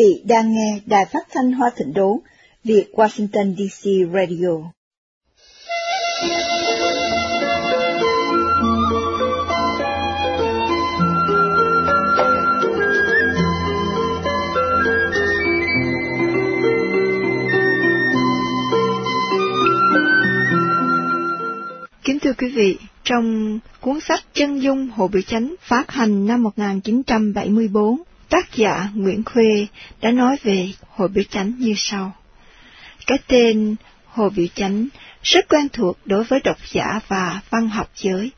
vị đang nghe Đài Phát thanh Hoa Thịnh Đốn, Việt Washington DC Radio. Kính thưa quý vị, trong cuốn sách Chân dung Hồ Biểu Chánh phát hành năm 1974, tác giả Nguyễn Khuê đã nói về Hồ Biểu Chánh như sau. Cái tên Hồ Biểu Chánh rất quen thuộc đối với độc giả và văn học giới,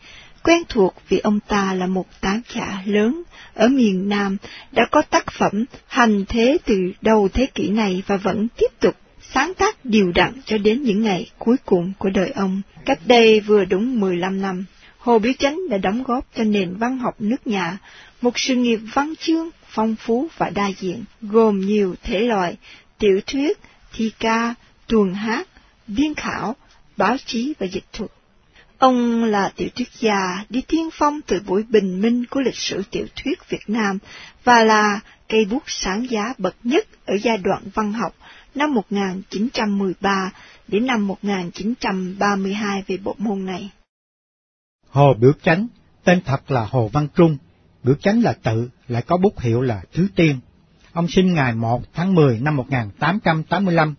quen thuộc vì ông ta là một tác giả lớn ở miền Nam đã có tác phẩm hành thế từ đầu thế kỷ này và vẫn tiếp tục sáng tác điều đặn cho đến những ngày cuối cùng của đời ông. Cách đây vừa đúng 15 năm, Hồ Biểu Chánh đã đóng góp cho nền văn học nước nhà một sự nghiệp văn chương phong phú và đa diện, gồm nhiều thể loại, tiểu thuyết, thi ca, tuồng hát, biên khảo, báo chí và dịch thuật. Ông là tiểu thuyết gia đi tiên phong từ buổi bình minh của lịch sử tiểu thuyết Việt Nam và là cây bút sáng giá bậc nhất ở giai đoạn văn học năm 1913 đến năm 1932 về bộ môn này. Hồ Biểu Chánh, tên thật là Hồ Văn Trung, Biểu Chánh là tự, lại có bút hiệu là Thứ Tiên. Ông sinh ngày 1 tháng 10 năm 1885,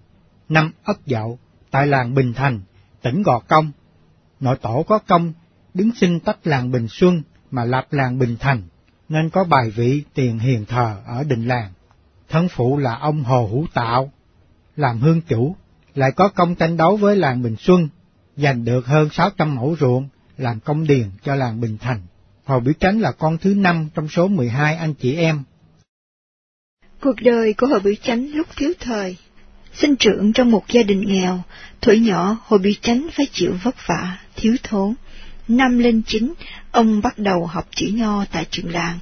năm Ất Dậu, tại làng Bình Thành, tỉnh Gò Công. Nội tổ có công đứng xin tách làng Bình Xuân mà lập làng Bình Thành, nên có bài vị tiền hiền thờ ở đình làng. Thân phụ là ông Hồ Hữu Tạo, làm hương chủ, lại có công tranh đấu với làng Bình Xuân, giành được hơn 600 mẫu ruộng, làm công điền cho làng Bình Thành. Hồ Biểu Chánh là con thứ năm trong số 12 anh chị em. Cuộc đời của Hồ Biểu Chánh lúc thiếu thời. Sinh trưởng trong một gia đình nghèo, tuổi nhỏ Hồ Biểu Chánh phải chịu vất vả, thiếu thốn. Năm lên chín, ông bắt đầu học chữ nho tại trường làng.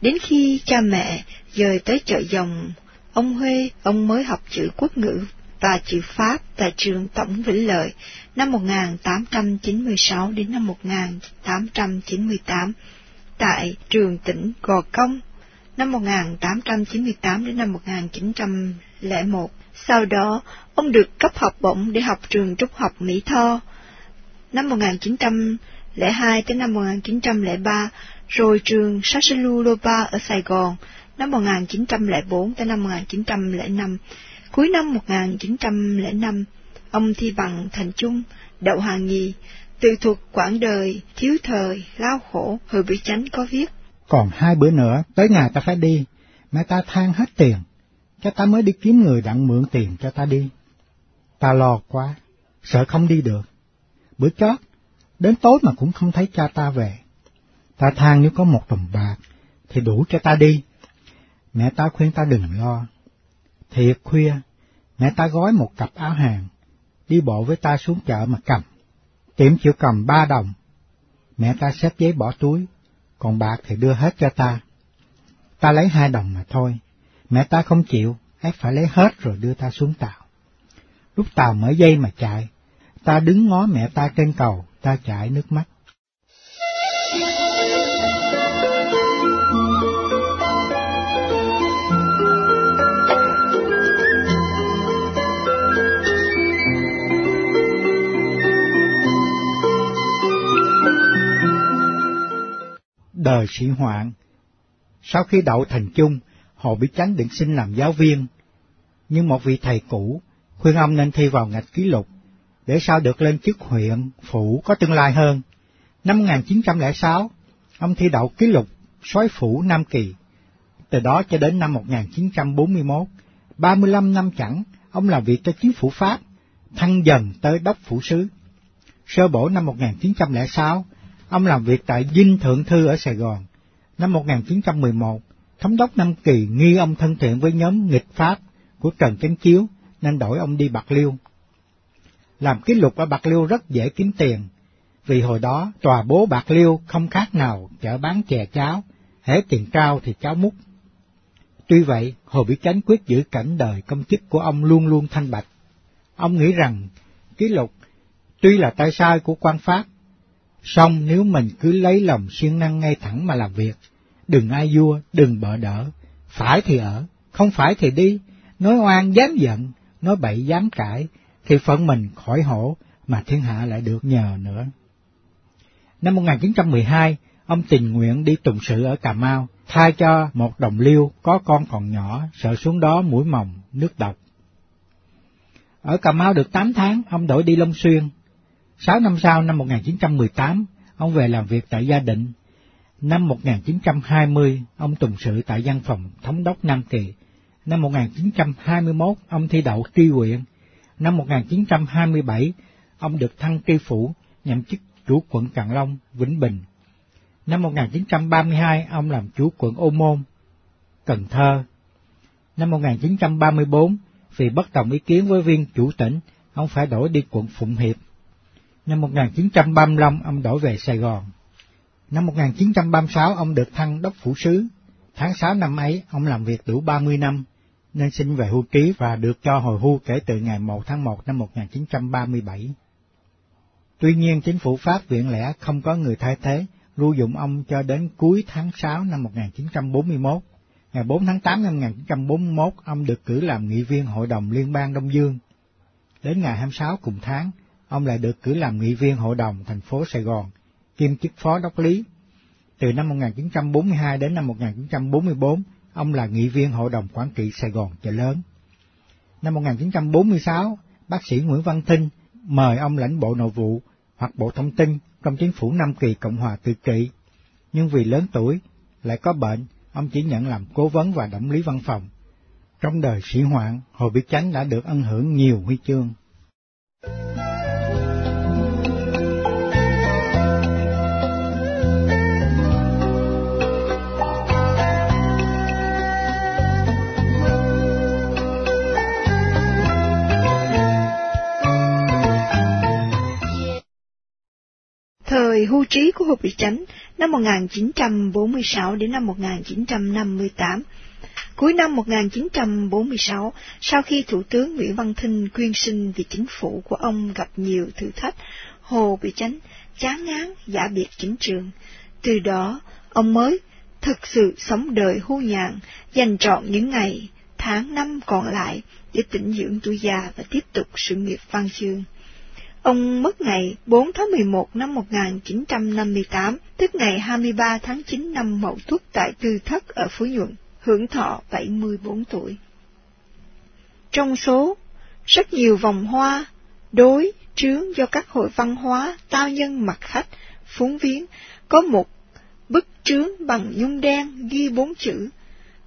Đến khi cha mẹ dời tới chợ dòng, ông Huê, ông mới học chữ quốc ngữ và chữ Pháp tại trường Tổng Vĩnh Lợi năm 1896 đến năm 1898 tại trường tỉnh Gò Công năm 1898 đến năm 1901. Sau đó, ông được cấp học bổng để học trường trúc học Mỹ Tho năm 1902 đến năm 1903, rồi trường Sasaluloba ở Sài Gòn năm 1904 đến năm 1905. Cuối năm 1905, ông thi bằng thành trung, đậu hàng nhì, từ thuộc quãng đời, thiếu thời, lao khổ, hồi bị chánh có viết. Còn hai bữa nữa, tới ngày ta phải đi, mẹ ta than hết tiền, cho ta mới đi kiếm người đặng mượn tiền cho ta đi. Ta lo quá, sợ không đi được. Bữa chót, đến tối mà cũng không thấy cha ta về. Ta than nếu có một đồng bạc, thì đủ cho ta đi. Mẹ ta khuyên ta đừng lo. Thiệt khuya, mẹ ta gói một cặp áo hàng, đi bộ với ta xuống chợ mà cầm. Tiệm chịu cầm ba đồng. Mẹ ta xếp giấy bỏ túi, còn bạc thì đưa hết cho ta. Ta lấy hai đồng mà thôi. Mẹ ta không chịu, ép phải lấy hết rồi đưa ta xuống tàu. Lúc tàu mở dây mà chạy, ta đứng ngó mẹ ta trên cầu, ta chảy nước mắt. Đời sĩ hoạn. Sau khi đậu thành trung, họ bị tránh định xin làm giáo viên, nhưng một vị thầy cũ khuyên ông nên thi vào ngạch ký lục, để sao được lên chức huyện, phủ có tương lai hơn. Năm 1906, ông thi đậu ký lục soái phủ Nam Kỳ. Từ đó cho đến năm 1941, 35 năm chẳng, ông làm việc cho chính phủ Pháp, thăng dần tới đốc phủ sứ. Sơ bổ năm 1906, Ông làm việc tại Dinh Thượng Thư ở Sài Gòn. Năm 1911, thống đốc Nam Kỳ nghi ông thân thiện với nhóm nghịch Pháp của Trần Chánh Chiếu nên đổi ông đi Bạc Liêu. Làm ký lục ở Bạc Liêu rất dễ kiếm tiền, vì hồi đó tòa bố Bạc Liêu không khác nào chợ bán chè cháo, hễ tiền cao thì cháo múc. Tuy vậy, Hồ Biểu Chánh quyết giữ cảnh đời công chức của ông luôn luôn thanh bạch. Ông nghĩ rằng ký lục tuy là tay sai của quan Pháp, Xong nếu mình cứ lấy lòng siêng năng ngay thẳng mà làm việc, đừng ai vua, đừng bợ đỡ, phải thì ở, không phải thì đi, nói oan dám giận, nói bậy dám cãi, thì phận mình khỏi hổ mà thiên hạ lại được nhờ nữa. Năm 1912, ông tình nguyện đi tùng sự ở Cà Mau, thay cho một đồng liêu có con còn nhỏ, sợ xuống đó mũi mồng, nước độc. Ở Cà Mau được 8 tháng, ông đổi đi Long Xuyên sáu năm sau, năm 1918, ông về làm việc tại gia định. Năm 1920, ông tùng sự tại văn phòng thống đốc Nam Kỳ. Năm 1921, ông thi đậu tri huyện. Năm 1927, ông được thăng tri phủ, nhậm chức chủ quận Càng Long, Vĩnh Bình. Năm 1932, ông làm chủ quận Ô Môn, Cần Thơ. Năm 1934, vì bất đồng ý kiến với viên chủ tỉnh, ông phải đổi đi quận Phụng Hiệp. Năm 1935, ông đổi về Sài Gòn. Năm 1936, ông được thăng đốc phủ sứ. Tháng 6 năm ấy, ông làm việc đủ 30 năm, nên xin về hưu trí và được cho hồi hưu kể từ ngày 1 tháng 1 năm 1937. Tuy nhiên, chính phủ Pháp viện lẽ không có người thay thế, lưu dụng ông cho đến cuối tháng 6 năm 1941. Ngày 4 tháng 8 năm 1941, ông được cử làm nghị viên Hội đồng Liên bang Đông Dương. Đến ngày 26 cùng tháng, ông lại được cử làm nghị viên Hội đồng thành phố Sài Gòn, kiêm chức phó đốc lý. Từ năm 1942 đến năm 1944, ông là nghị viên Hội đồng Quản trị Sài Gòn chợ lớn. Năm 1946, bác sĩ Nguyễn Văn Thinh mời ông lãnh bộ nội vụ hoặc bộ thông tin trong chính phủ Nam Kỳ Cộng hòa tự trị. Nhưng vì lớn tuổi, lại có bệnh, ông chỉ nhận làm cố vấn và động lý văn phòng. Trong đời sĩ hoạn, Hồ Bí Chánh đã được ân hưởng nhiều huy chương. Hưu trí của Hồ Bị Chánh năm 1946 đến năm 1958. Cuối năm 1946, sau khi Thủ tướng Nguyễn Văn Thinh quyên sinh vì chính phủ của ông gặp nhiều thử thách, Hồ Bị Chánh chán ngán giả biệt chính trường. Từ đó, ông mới thực sự sống đời hưu nhàn, dành trọn những ngày, tháng năm còn lại để tĩnh dưỡng tuổi già và tiếp tục sự nghiệp văn chương. Ông mất ngày 4 tháng 11 năm 1958, tức ngày 23 tháng 9 năm Mậu Tuất tại Tư Thất ở Phú Nhuận, hưởng thọ 74 tuổi. Trong số rất nhiều vòng hoa, đối, trướng do các hội văn hóa, tao nhân mặt khách, phúng viếng, có một bức trướng bằng nhung đen ghi bốn chữ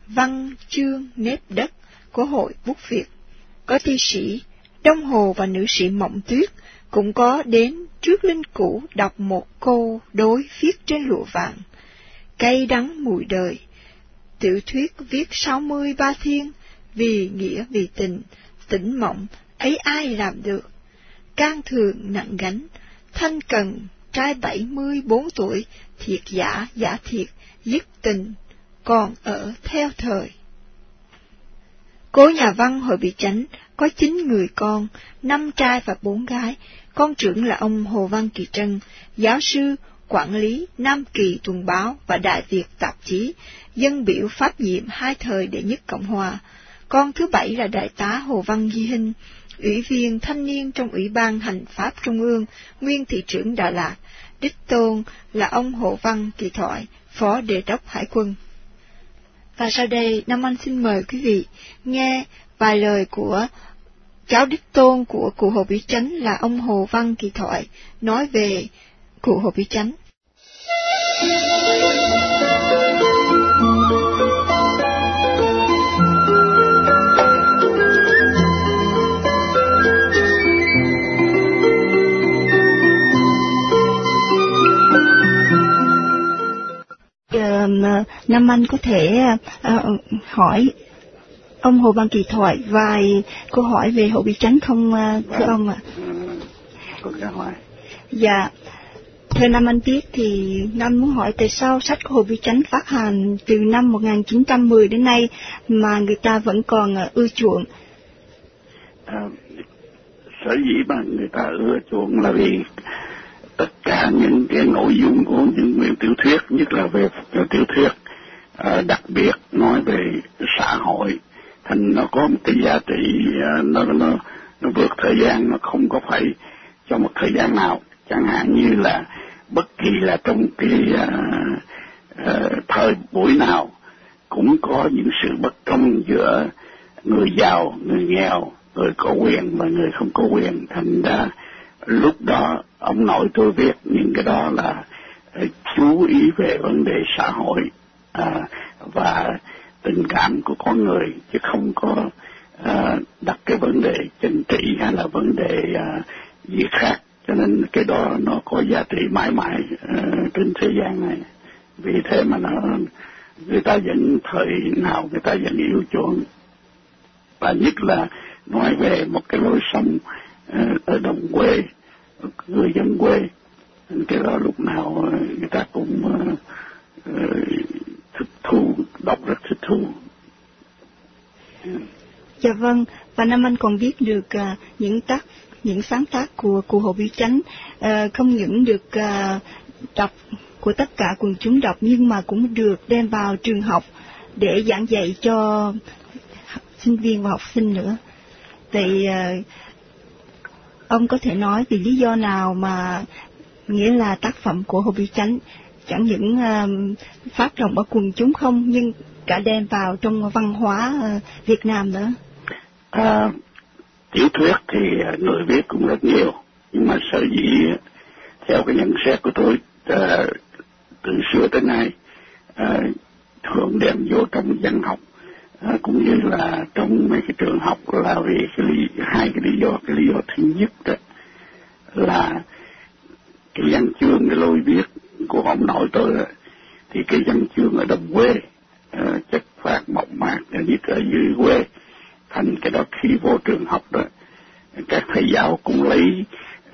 Văn chương nếp đất của hội bút Việt. Có thi sĩ Đông Hồ và nữ sĩ Mộng Tuyết cũng có đến trước linh cũ đọc một câu đối viết trên lụa vàng. cay đắng mùi đời, tiểu thuyết viết sáu mươi ba thiên, vì nghĩa vì tình, tỉnh mộng, ấy ai làm được. Can thường nặng gánh, thanh cần, trai bảy mươi bốn tuổi, thiệt giả giả thiệt, dứt tình, còn ở theo thời. Cố nhà văn hội bị chánh có chín người con, năm trai và bốn gái. Con trưởng là ông Hồ Văn Kỳ Trân, giáo sư, quản lý Nam Kỳ Tuần Báo và Đại Việt Tạp Chí, dân biểu pháp nhiệm hai thời đệ nhất Cộng Hòa. Con thứ bảy là Đại tá Hồ Văn Di Hinh, ủy viên thanh niên trong Ủy ban Hành pháp Trung ương, nguyên thị trưởng Đà Lạt. Đích tôn là ông Hồ Văn Kỳ Thoại, phó đề đốc Hải quân. Và sau đây, Nam Anh xin mời quý vị nghe vài lời của cháu đích tôn của cụ Hồ Bí Chánh là ông Hồ Văn Kỳ Thoại nói về cụ Hồ Bí Chánh. Ờ, năm Anh có thể uh, hỏi ông Hồ Văn Kỳ Thoại vài câu hỏi về Hồ Bị Chánh không uh, thưa ông ạ? Có hỏi. Dạ. Thưa Nam Anh biết thì Nam muốn hỏi tại sao sách của Hồ Bị Chánh phát hành từ năm 1910 đến nay mà người ta vẫn còn uh, ưa chuộng? À, sở dĩ mà người ta ưa chuộng là vì tất cả những cái nội dung của những quyển tiểu thuyết nhất là về tiểu thuyết à, đặc biệt nói về xã hội thành nó có một cái giá trị à, nó nó nó vượt thời gian nó không có phải trong một thời gian nào. Chẳng hạn như là bất kỳ là trong cái uh, uh, thời buổi nào cũng có những sự bất công giữa người giàu người nghèo người có quyền và người không có quyền. Thành ra lúc đó ông nội tôi viết những cái đó là uh, chú ý về vấn đề xã hội uh, và tình cảm của con người chứ không có uh, đặt cái vấn đề chính trị hay là vấn đề uh, gì khác. Cho nên cái đó nó có giá trị mãi mãi uh, trên thế gian này. Vì thế mà nó người ta vẫn thời nào người ta vẫn yêu chuộng. Và nhất là nói về một cái lối sống uh, ở đồng quê người dân quê. Cái đó lúc nào người ta cũng uh, uh, thích thú đọc rất thích thú Dạ vâng, và Nam Anh còn biết được uh, những tác những sáng tác của của Hồ Biểu Chánh uh, không những được uh, đọc của tất cả quần chúng đọc nhưng mà cũng được đem vào trường học để giảng dạy cho sinh viên và học sinh nữa. Vậy uh, ông có thể nói vì lý do nào mà nghĩa là tác phẩm của Hồ Biểu Chánh chẳng những uh, phát rộng ở quần chúng không nhưng cả đem vào trong văn hóa uh, Việt Nam nữa. À, tiểu thuyết thì người viết cũng rất nhiều nhưng mà sở dĩ theo cái nhận xét của tôi à, từ xưa tới nay à, thường đem vô trong văn học à, cũng như là trong mấy cái trường học là vì cái lý, hai cái lý do cái lý do thứ nhất đó là cái văn chương cái lối viết của ông nội tôi đó, thì cái văn chương ở đồng quê à, chất phát mộc mạc nhất ở dưới quê thành cái đó khi vô trường học đó các thầy giáo cũng lấy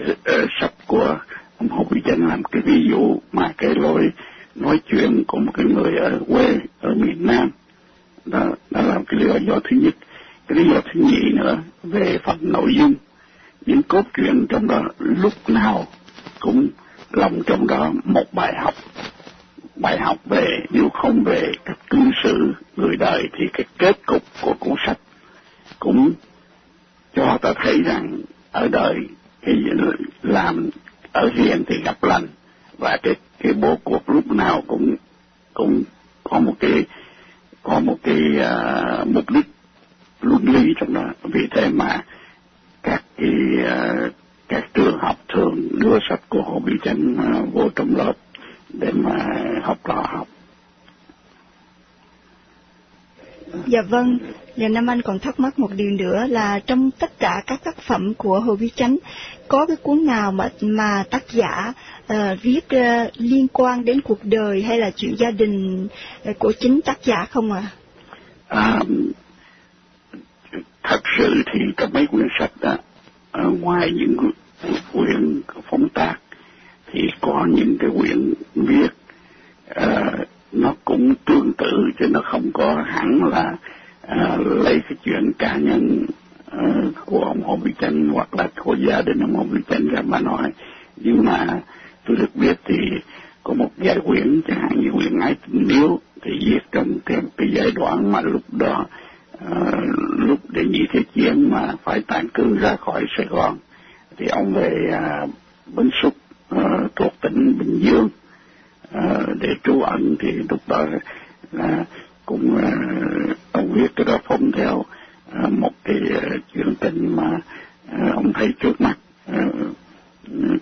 uh, sách của ông Hồ Quý dân làm cái ví dụ mà cái lối nói chuyện của một cái người ở quê ở miền Nam. Đó, đó là cái lý do thứ nhất. Cái lý do thứ nhì nữa về phần nội dung. Những cốt truyện trong đó lúc nào cũng lòng trong đó một bài học. Bài học về nếu không về cách cư xử người đời thì cái kết cục của cuốn sách cũng cho ta thấy rằng ở đời cái làm ở hiền thì gặp lành. Và cái cái bố cuộc lúc nào cũng cũng có một cái có một cái uh, mục đích luân lý trong đó. Vì thế mà các cái uh, các trường học thường đưa sách của Hồ Bị Chánh uh, vô trong lớp để mà học trò học Dạ vâng, và Nam Anh còn thắc mắc một điều nữa là trong tất cả các tác phẩm của Hồ Viết Chánh có cái cuốn nào mà mà tác giả uh, viết uh, liên quan đến cuộc đời hay là chuyện gia đình uh, của chính tác giả không ạ? À? à, thật sự thì trong mấy quyển sách đó, ngoài những quyển phong tác thì có những cái quyển viết uh, nó cũng tương tự chứ nó không có hẳn là uh, lấy cái chuyện cá nhân uh, của ông Hồ Vĩ Chánh hoặc là của gia đình ông Hồ Vĩ Chánh ra mà nói. Nhưng mà tôi được biết thì có một vài quyển chẳng hạn như quyển ái tình yêu thì viết trong cái, cái giai đoạn mà lúc đó Ờ, lúc để nhị thế chiến mà phải tản cư ra khỏi Sài Gòn thì ông về à, Bến Xúc à, thuộc tỉnh Bình Dương. À, để trú ẩn thì lúc đó là cũng à, ông viết cái đó phong theo à, một cái à, chuyện tình mà à, ông thấy trước mắt à,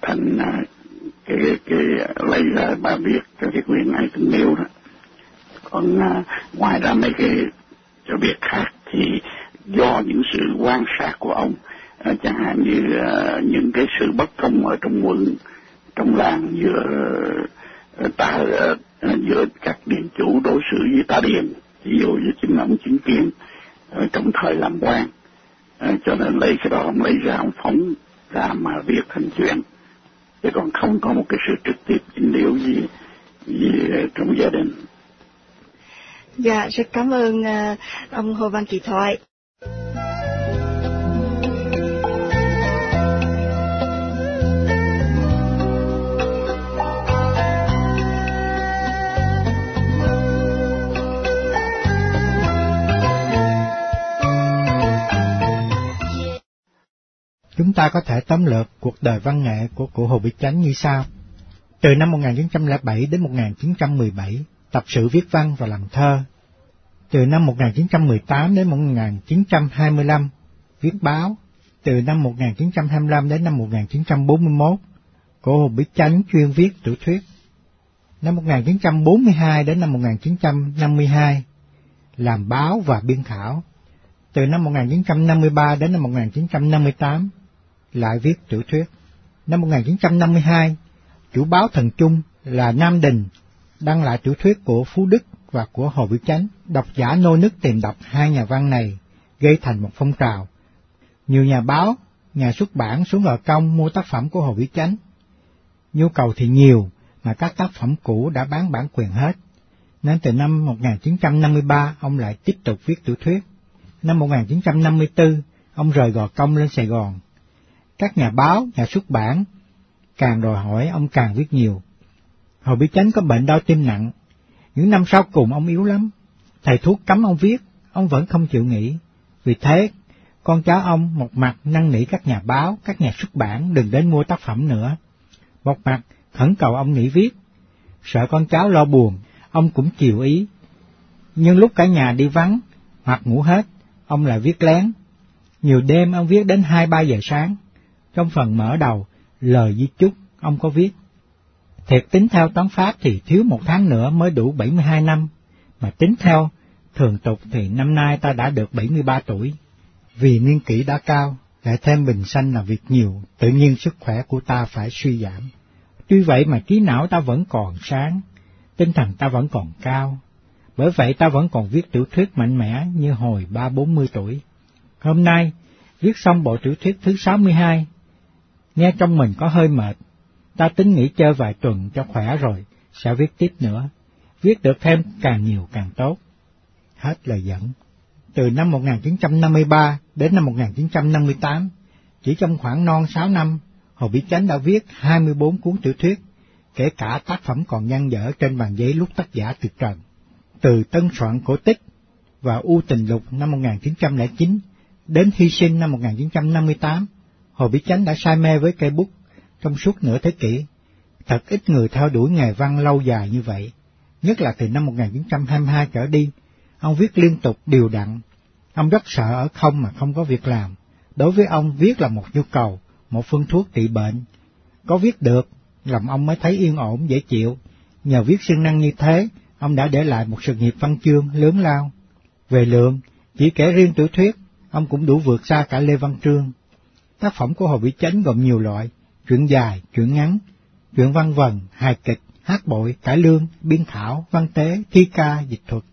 thành à, cái cái lấy ra bà viết cho cái quyền này tình yêu đó. Còn à, ngoài ra mấy cái cho việc khác thì do những sự quan sát của ông ờ, chẳng hạn như uh, những cái sự bất công ở trong quận, trong làng giữa ờ, ta giữa các điện chủ đối xử với ta điền ví dụ như chính ông chứng kiến trong thời làm quan. Cho nên lấy cái đó ông lấy ra ông phóng ra mà việc thành chuyện. Chứ còn không có một cái sự trực tiếp chính liệu gì gì trong gia đình. Dạ, rất cảm ơn à, ông Hồ Văn Kỳ Thoại. chúng ta có thể tóm lược cuộc đời văn nghệ của cụ Hồ Bích Chánh như sau. Từ năm 1907 đến 1917, tập sự viết văn và làm thơ. Từ năm 1918 đến 1925, viết báo. Từ năm 1925 đến năm 1941, cô Hồ Bí Chánh chuyên viết tiểu thuyết. Năm 1942 đến năm 1952, làm báo và biên khảo. Từ năm 1953 đến năm 1958, lại viết tiểu thuyết. Năm 1952, chủ báo Thần Trung là Nam Đình đăng lại tiểu thuyết của Phú Đức và của Hồ Biểu Chánh. Độc giả nô nức tìm đọc hai nhà văn này, gây thành một phong trào. Nhiều nhà báo, nhà xuất bản xuống ở công mua tác phẩm của Hồ Biểu Chánh. Nhu cầu thì nhiều, mà các tác phẩm cũ đã bán bản quyền hết. Nên từ năm 1953, ông lại tiếp tục viết tiểu thuyết. Năm 1954, ông rời Gò Công lên Sài Gòn. Các nhà báo, nhà xuất bản càng đòi hỏi ông càng viết nhiều hồi Bí Chánh có bệnh đau tim nặng. Những năm sau cùng ông yếu lắm. Thầy thuốc cấm ông viết, ông vẫn không chịu nghỉ. Vì thế, con cháu ông một mặt năn nỉ các nhà báo, các nhà xuất bản đừng đến mua tác phẩm nữa. Một mặt khẩn cầu ông nghỉ viết. Sợ con cháu lo buồn, ông cũng chịu ý. Nhưng lúc cả nhà đi vắng, hoặc ngủ hết, ông lại viết lén. Nhiều đêm ông viết đến hai ba giờ sáng. Trong phần mở đầu, lời di chúc, ông có viết. Thiệt tính theo toán pháp thì thiếu một tháng nữa mới đủ 72 năm, mà tính theo thường tục thì năm nay ta đã được 73 tuổi. Vì niên kỷ đã cao, lại thêm bình sanh là việc nhiều, tự nhiên sức khỏe của ta phải suy giảm. Tuy vậy mà trí não ta vẫn còn sáng, tinh thần ta vẫn còn cao. Bởi vậy ta vẫn còn viết tiểu thuyết mạnh mẽ như hồi ba bốn mươi tuổi. Hôm nay, viết xong bộ tiểu thuyết thứ 62, nghe trong mình có hơi mệt. Ta tính nghỉ chơi vài tuần cho khỏe rồi, sẽ viết tiếp nữa. Viết được thêm càng nhiều càng tốt. Hết lời dẫn. Từ năm 1953 đến năm 1958, chỉ trong khoảng non 6 năm, Hồ Bí Chánh đã viết 24 cuốn tiểu thuyết, kể cả tác phẩm còn nhăn dở trên bàn giấy lúc tác giả tuyệt trần. Từ tân soạn cổ tích và U Tình Lục năm 1909 đến Hy sinh năm 1958, Hồ Bí Chánh đã say mê với cây bút trong suốt nửa thế kỷ. Thật ít người theo đuổi nghề văn lâu dài như vậy, nhất là từ năm 1922 trở đi, ông viết liên tục điều đặn. Ông rất sợ ở không mà không có việc làm. Đối với ông, viết là một nhu cầu, một phương thuốc trị bệnh. Có viết được, lòng ông mới thấy yên ổn, dễ chịu. Nhờ viết siêng năng như thế, ông đã để lại một sự nghiệp văn chương lớn lao. Về lượng, chỉ kể riêng tiểu thuyết, ông cũng đủ vượt xa cả Lê Văn Trương. Tác phẩm của Hồ Vĩ Chánh gồm nhiều loại, chuyện dài, chuyện ngắn, chuyện văn vần, hài kịch, hát bội, cải lương, biên thảo, văn tế, thi ca, dịch thuật.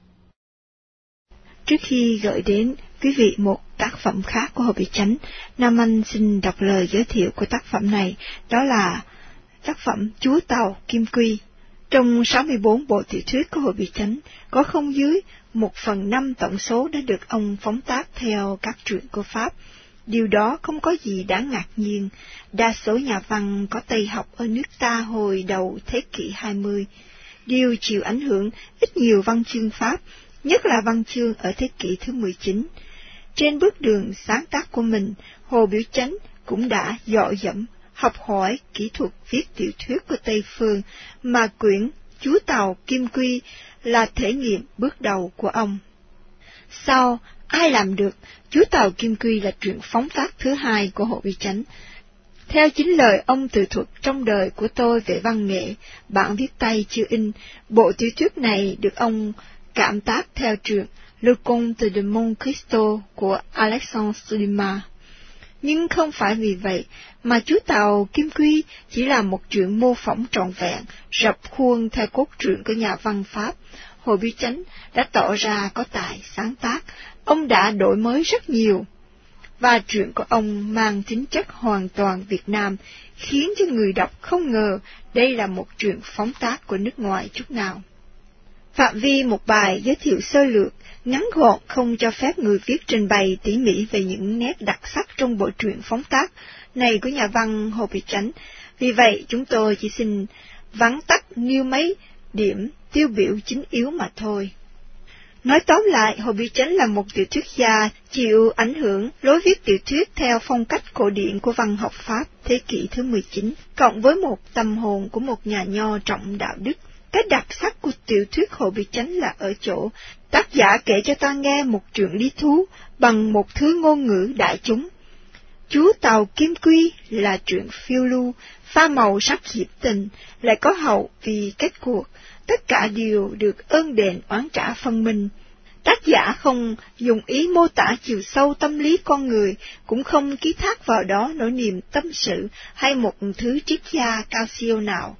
Trước khi gửi đến quý vị một tác phẩm khác của Hồ Bị Chánh, Nam Anh xin đọc lời giới thiệu của tác phẩm này, đó là tác phẩm Chúa Tàu Kim Quy. Trong 64 bộ tiểu thuyết của Hồ Bị Chánh, có không dưới một phần năm tổng số đã được ông phóng tác theo các truyện của Pháp, Điều đó không có gì đáng ngạc nhiên, đa số nhà văn có Tây học ở nước ta hồi đầu thế kỷ 20, đều chịu ảnh hưởng ít nhiều văn chương Pháp, nhất là văn chương ở thế kỷ thứ 19. Trên bước đường sáng tác của mình, Hồ Biểu Chánh cũng đã dọ dẫm học hỏi kỹ thuật viết tiểu thuyết của Tây Phương mà quyển Chúa Tàu Kim Quy là thể nghiệm bước đầu của ông. Sau, ai làm được, Chúa Tàu Kim Quy là truyện phóng tác thứ hai của Hộ Vi Chánh. Theo chính lời ông tự thuật trong đời của tôi về văn nghệ, bản viết tay chưa in, bộ tiểu thuyết này được ông cảm tác theo truyện Le Comte de Monte Cristo của Alexandre Dumas. Nhưng không phải vì vậy mà chú Tàu Kim Quy chỉ là một truyện mô phỏng trọn vẹn, rập khuôn theo cốt truyện của nhà văn Pháp. Hồ Bí Chánh đã tỏ ra có tài sáng tác, ông đã đổi mới rất nhiều. Và chuyện của ông mang tính chất hoàn toàn Việt Nam, khiến cho người đọc không ngờ đây là một truyện phóng tác của nước ngoài chút nào. Phạm vi một bài giới thiệu sơ lược, ngắn gọn không cho phép người viết trình bày tỉ mỉ về những nét đặc sắc trong bộ truyện phóng tác này của nhà văn Hồ Việt Chánh. Vì vậy, chúng tôi chỉ xin vắn tắt nêu mấy điểm tiêu biểu chính yếu mà thôi. Nói tóm lại, Hồ Bí Chánh là một tiểu thuyết gia chịu ảnh hưởng lối viết tiểu thuyết theo phong cách cổ điển của văn học Pháp thế kỷ thứ 19, cộng với một tâm hồn của một nhà nho trọng đạo đức. Cái đặc sắc của tiểu thuyết Hồ Bí Chánh là ở chỗ tác giả kể cho ta nghe một chuyện lý thú bằng một thứ ngôn ngữ đại chúng. Chú Tàu Kim Quy là chuyện phiêu lưu, pha màu sắc hiệp tình, lại có hậu vì kết cuộc, tất cả đều được ơn đền oán trả phân minh. Tác giả không dùng ý mô tả chiều sâu tâm lý con người, cũng không ký thác vào đó nỗi niềm tâm sự hay một thứ triết gia cao siêu nào.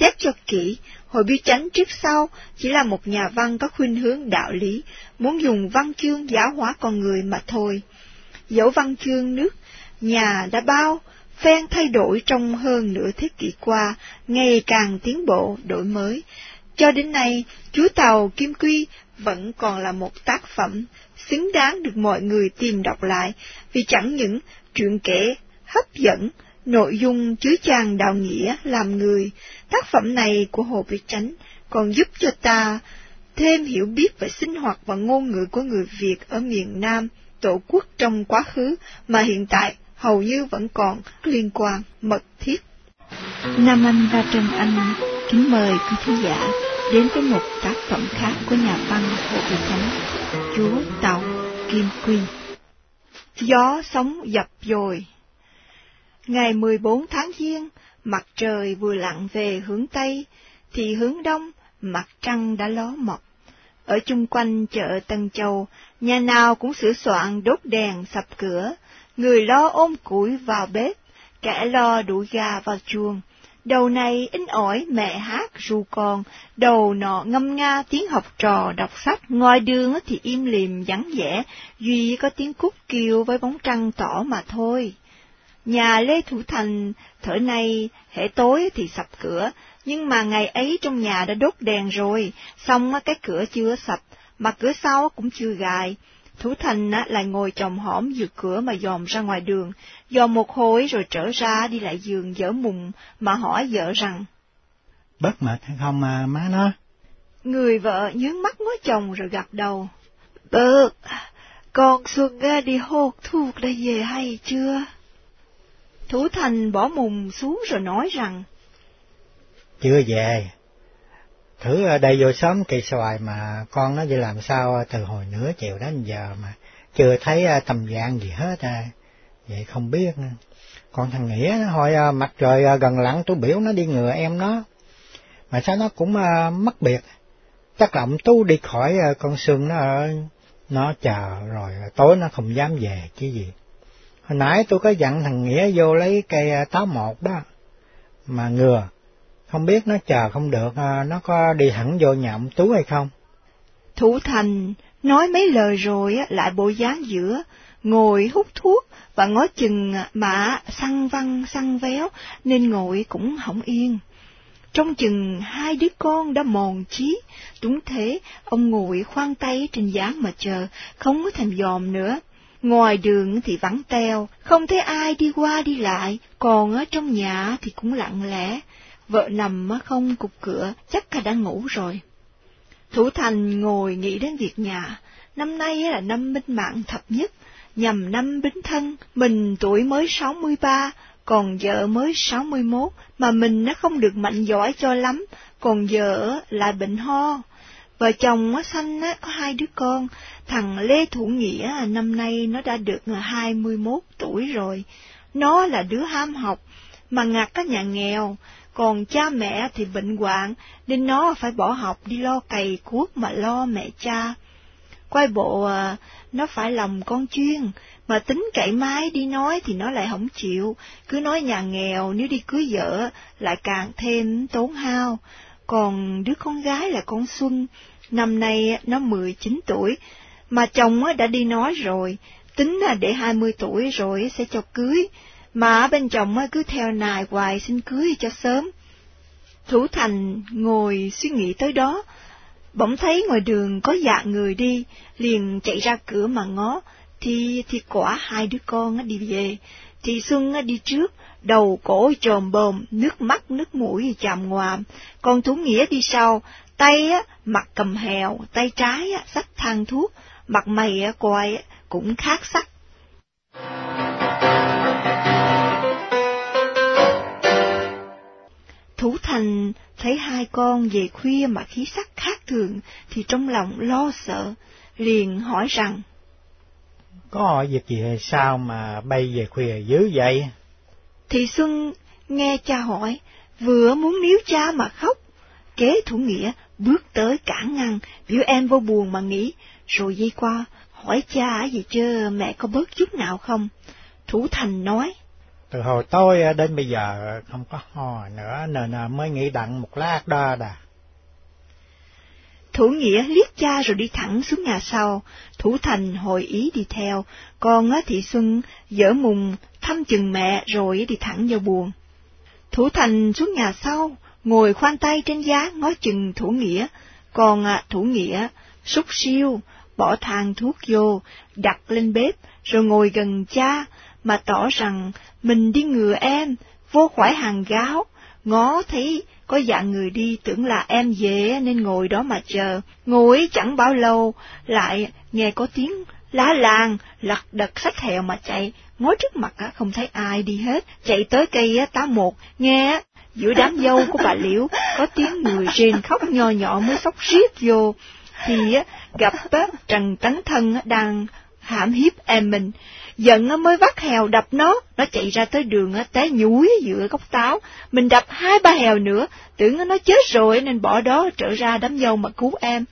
Xét cho kỹ, Hồi Bi Chánh trước sau chỉ là một nhà văn có khuynh hướng đạo lý, muốn dùng văn chương giáo hóa con người mà thôi. Dẫu văn chương nước, nhà đã bao, phen thay đổi trong hơn nửa thế kỷ qua, ngày càng tiến bộ, đổi mới. Cho đến nay, Chúa Tàu Kim Quy vẫn còn là một tác phẩm xứng đáng được mọi người tìm đọc lại, vì chẳng những chuyện kể hấp dẫn, nội dung chứa chan đạo nghĩa làm người, tác phẩm này của Hồ Việt Chánh còn giúp cho ta thêm hiểu biết về sinh hoạt và ngôn ngữ của người Việt ở miền Nam, tổ quốc trong quá khứ mà hiện tại hầu như vẫn còn liên quan mật thiết. Nam Anh và Trần Anh kính mời quý thính giả đến với một tác phẩm khác của nhà văn Hồ Việt Chánh, Chúa Tàu Kim Quy. Gió sóng dập dồi Ngày 14 tháng Giêng, mặt trời vừa lặn về hướng Tây, thì hướng Đông, mặt trăng đã ló mọc. Ở chung quanh chợ Tân Châu, nhà nào cũng sửa soạn đốt đèn sập cửa, người lo ôm củi vào bếp, kẻ lo đuổi gà vào chuồng. Đầu này in ỏi mẹ hát ru con, đầu nọ ngâm nga tiếng học trò đọc sách, ngoài đường thì im lìm vắng vẻ, duy có tiếng cúc kêu với bóng trăng tỏ mà thôi. Nhà Lê Thủ Thành thở nay hệ tối thì sập cửa, nhưng mà ngày ấy trong nhà đã đốt đèn rồi, xong cái cửa chưa sập, mà cửa sau cũng chưa gài. Thủ Thành lại ngồi chồng hõm giữa cửa mà dòm ra ngoài đường, dòm một hồi rồi trở ra đi lại giường dở mùng mà hỏi vợ rằng. Bớt mệt hay không mà má nó? Người vợ nhướng mắt ngó chồng rồi gật đầu. Bớt, con Xuân đi hốt thuốc đã về hay chưa? Thủ Thành bỏ mùng xuống rồi nói rằng, Chưa về, thử ở đây vô sớm cây xoài mà con nó đi làm sao ờ, từ hồi nửa chiều đến giờ mà chưa thấy ờ, tầm dạng gì hết à. Vậy không biết nữa. Còn thằng Nghĩa nó hỏi mặt trời gần lặn tôi biểu nó đi ngừa em nó. Mà sao nó cũng mất biệt. Chắc là ông Tú đi khỏi con Sương nó nó chờ rồi tối nó không dám về chứ gì. Hồi nãy tôi có dặn thằng Nghĩa vô lấy cây táo một đó, mà ngừa, không biết nó chờ không được, à, nó có đi hẳn vô nhà ông Tú hay không? Thủ Thành nói mấy lời rồi lại bộ dáng giữa, ngồi hút thuốc và ngó chừng mà săn văn săn véo nên ngồi cũng không yên. Trong chừng hai đứa con đã mòn chí, đúng thế, ông ngồi khoan tay trên gián mà chờ, không có thèm dòm nữa. Ngoài đường thì vắng teo, không thấy ai đi qua đi lại, còn ở trong nhà thì cũng lặng lẽ. Vợ nằm không cục cửa, chắc cả đã ngủ rồi. Thủ Thành ngồi nghĩ đến việc nhà, năm nay là năm minh mạng thập nhất, nhằm năm bính thân, mình tuổi mới sáu mươi ba, còn vợ mới sáu mươi mốt, mà mình nó không được mạnh giỏi cho lắm, còn vợ lại bệnh ho. Vợ chồng nó sanh á, có hai đứa con, thằng Lê Thủ Nghĩa à, năm nay nó đã được hai mươi 21 tuổi rồi. Nó là đứa ham học, mà ngặt các nhà nghèo, còn cha mẹ thì bệnh hoạn, nên nó phải bỏ học đi lo cày cuốc mà lo mẹ cha. Quay bộ à, nó phải lòng con chuyên, mà tính cậy mái đi nói thì nó lại không chịu, cứ nói nhà nghèo nếu đi cưới vợ lại càng thêm tốn hao. Còn đứa con gái là con Xuân, năm nay nó 19 tuổi, mà chồng đã đi nói rồi, tính là để 20 tuổi rồi sẽ cho cưới, mà bên chồng cứ theo nài hoài xin cưới cho sớm. Thủ Thành ngồi suy nghĩ tới đó, bỗng thấy ngoài đường có dạ người đi, liền chạy ra cửa mà ngó, thì thì quả hai đứa con đi về, thì Xuân đi trước, đầu cổ trồm bồm, nước mắt nước mũi chạm ngoàm, con thú Nghĩa đi sau, tay á, mặt cầm hèo, tay trái á, thang thuốc, mặt mày á, coi á, cũng khác sắc. Thủ thành thấy hai con về khuya mà khí sắc khác thường, thì trong lòng lo sợ, liền hỏi rằng, Có việc gì hay sao mà bay về khuya dữ vậy? Thị Xuân nghe cha hỏi, vừa muốn níu cha mà khóc. Kế thủ nghĩa bước tới cản ngăn, biểu em vô buồn mà nghĩ, rồi dây qua, hỏi cha gì chứ mẹ có bớt chút nào không? Thủ thành nói, từ hồi tối ờ, đến bây giờ không có ho nữa nên ờ, mới nghĩ đặng một lát đó đà. Thủ nghĩa liếc cha rồi đi thẳng xuống nhà sau, Thủ Thành hồi ý đi theo, còn ờ, Thị Xuân dở mùng thăm chừng mẹ rồi đi thẳng vào buồn. Thủ Thành xuống nhà sau, ngồi khoan tay trên giá ngó chừng Thủ Nghĩa, còn Thủ Nghĩa xúc siêu, bỏ thang thuốc vô, đặt lên bếp, rồi ngồi gần cha, mà tỏ rằng mình đi ngừa em, vô khỏi hàng gáo, ngó thấy có dạng người đi tưởng là em về nên ngồi đó mà chờ. Ngồi chẳng bao lâu, lại nghe có tiếng lá làng, lật đật sách hèo mà chạy, ngó trước mặt không thấy ai đi hết, chạy tới cây tá một, nghe giữa đám dâu của bà Liễu có tiếng người rên khóc nho nhỏ mới sóc riết vô, thì gặp Trần Tấn Thân đang hãm hiếp em mình, giận mới vắt hèo đập nó, nó chạy ra tới đường té nhúi giữa gốc táo, mình đập hai ba hèo nữa, tưởng nó chết rồi nên bỏ đó trở ra đám dâu mà cứu em.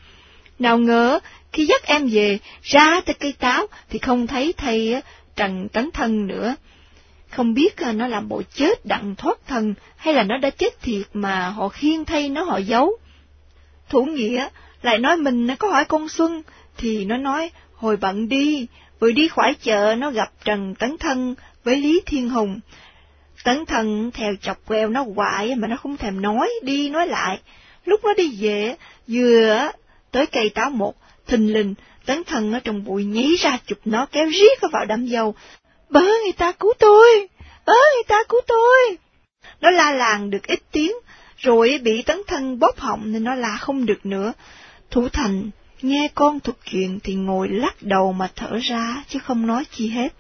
Nào ngờ, khi dắt em về, ra tới cây táo thì không thấy thầy Trần Tấn Thân nữa. Không biết à, nó làm bộ chết đặng thoát thân hay là nó đã chết thiệt mà họ khiêng thay nó họ giấu. Thủ nghĩa lại nói mình có hỏi con Xuân, thì nó nói hồi bận đi, vừa đi khỏi chợ nó gặp Trần Tấn Thân với Lý Thiên Hùng. Tấn Thân theo chọc queo nó hoài mà nó không thèm nói, đi nói lại. Lúc nó đi về, vừa tới cây táo một, thình lình, Tấn Thân ở trong bụi nhí ra chụp nó kéo riết vào đám dâu. Bớ người ta cứu tôi! Bớ người ta cứu tôi! Nó la làng được ít tiếng, rồi bị Tấn Thân bóp họng nên nó la không được nữa. Thủ thành Nghe con thuật chuyện thì ngồi lắc đầu mà thở ra, chứ không nói chi hết.